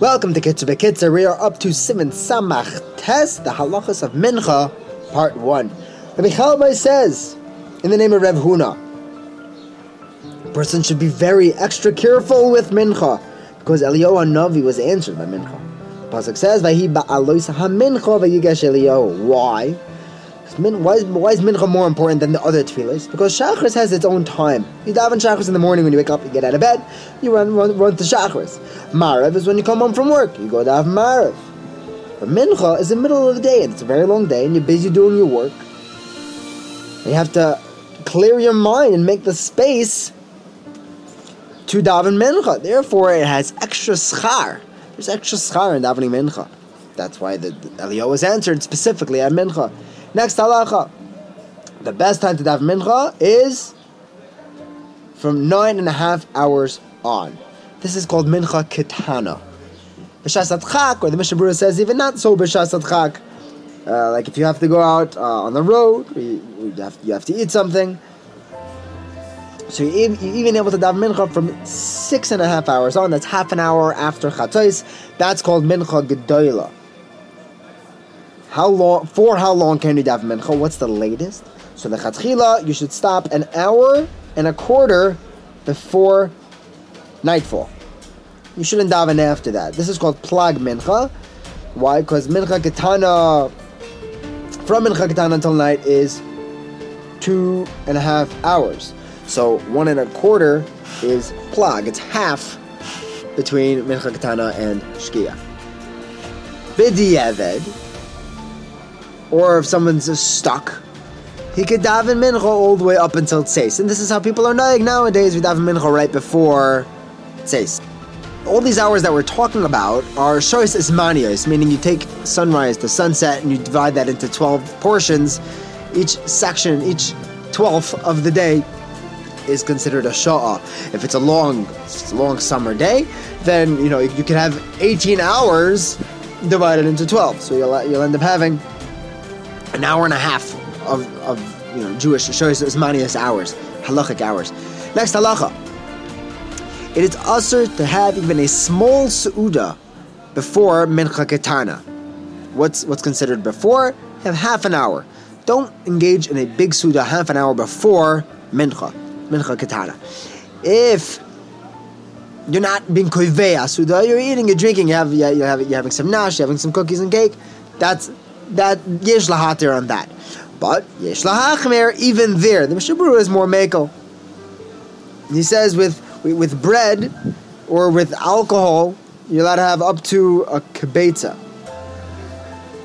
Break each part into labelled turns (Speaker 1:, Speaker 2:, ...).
Speaker 1: Welcome to Kitzur Bekitzer. We are up to Siman Samach Tes, the halachas of Mincha, part one. Rabbi Chalbai says, in the name of Rev Huna, a person should be very extra careful with Mincha, because Eliyahu Navi was answered by Mincha. The Pasuk says, "Vahi Eliyahu." Why? Is, why is mincha more important than the other tefillahs? Because shachris has its own time. You daven shachris in the morning when you wake up, you get out of bed, you run run, run to shachris. Marev is when you come home from work, you go daven marev. But mincha is the middle of the day, and it's a very long day, and you're busy doing your work. You have to clear your mind and make the space to daven mincha. Therefore, it has extra schar. There's extra schar in davening mincha. That's why the, the Eliyahu was answered specifically at mincha. Next halacha. The best time to daven mincha is from nine and a half hours on. This is called mincha kitana. B'shas adchak, or the Mishnah Berurah says even not so b'shas adchak. Uh, like if you have to go out uh, on the road, you, you, have, you have to eat something. So you're even able to daven mincha from six and a half hours on. That's half an hour after chatzos. That's called mincha gedoyla. How long? For how long can you daven mincha? What's the latest? So the chatchila, you should stop an hour and a quarter before nightfall. You shouldn't daven after that. This is called plag mincha. Why? Because mincha ketana, from mincha ketana until night is two and a half hours. So one and a quarter is plag. It's half between mincha ketana and shkia. B'diavad, or if someone's stuck, he could daven mincha all the way up until tzeis. And this is how people are knowing nowadays. We daven mincha right before tzeis. All these hours that we're talking about are shois ismanios, meaning you take sunrise to sunset and you divide that into 12 portions. Each section, each 12th of the day is considered a sha'ah. If it's a long, long summer day, then you know you can have 18 hours divided into 12. So you'll, you'll end up having an hour and a half of, of you know Jewish Ismanias hours, halachic hours. Next halacha. It is usher to have even a small suuda before mincha ketana. What's what's considered before? Have half an hour. Don't engage in a big suuda half an hour before mincha, mincha ketana. If you're not being koivea suda, you're eating, you're drinking, you have, you're having, you're having some nash, you're having some cookies and cake. That's that yesh lahatir on that. But yesh lahachmer, even there, the Mishnah Berurah is more meko. He says with with bread or with alcohol, you're allowed to have up to a kibetza.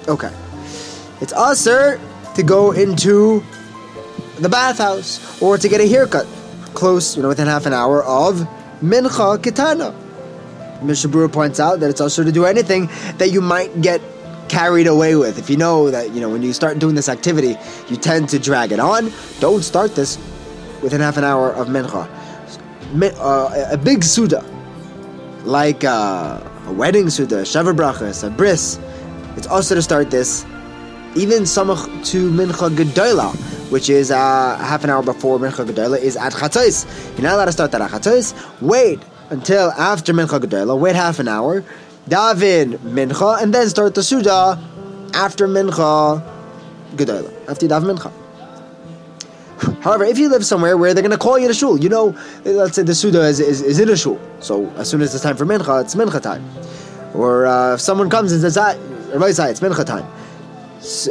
Speaker 1: Okay, it's usher to go into the bathhouse or to get a haircut close, you know, within half an hour of mincha kitana. Mishnah Berurah points out that it's also to do anything that you might get carried away with. If you know that, you know, when you start doing this activity, you tend to drag it on, don't start this within half an hour of mincha. Uh, a big suda, like uh, a wedding suda, shavar brachas, a bris, it's also to start this even samach to mincha gedola, which is uh, half an hour before mincha gedola, is at chatzos. You're not allowed to start that at chatzos. Wait until after mincha gedola. Wait half an hour daven mincha, and then start the suda after mincha gedola, after you daven mincha. However, if you live somewhere where they're going to call you to shul, you know, let's say the suda is, is, is in a shul, so as soon as it's time for mincha, it's mincha time. Or uh, if someone comes and says, Rabbi it's mincha time.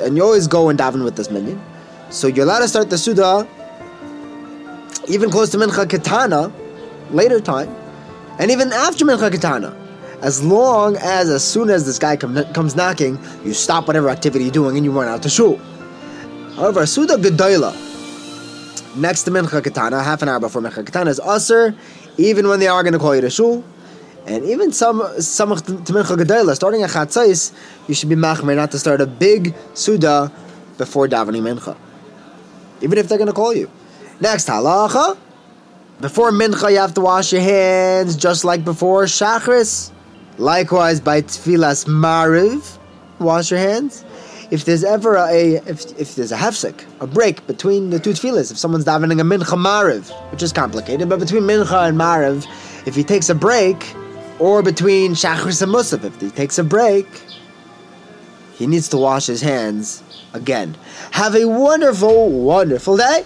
Speaker 1: And you always go and daven with this minyan. So you're allowed to start the suda even close to mincha ketana, later time, and even after mincha ketana as long as as soon as this guy com- comes knocking, you stop whatever activity you're doing and you run out to shul. However, Suda Gedoyla, next to Mincha Ketana, half an hour before Mincha Ketana, is Usr, even when they are going to call you to shul. And even some some to Mincha Gedoyla, starting at Chatzais, you should be machmer not to start a big Suda before davening Mincha. Even if they're going to call you. Next, halacha. Before Mincha, you have to wash your hands just like before Shachris. Likewise, by Tfilas Mariv, wash your hands. if there's ever a if, if there's a hefsek, a break between the two tefillahs, if someone's davening a mincha mariv, which is complicated, but between mincha and mariv, if he takes a break, or between shachris and musaf, if he takes a break, he needs to wash his hands again. Have a wonderful, wonderful day.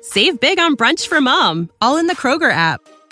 Speaker 2: Save big on brunch for mom, all in the Kroger app.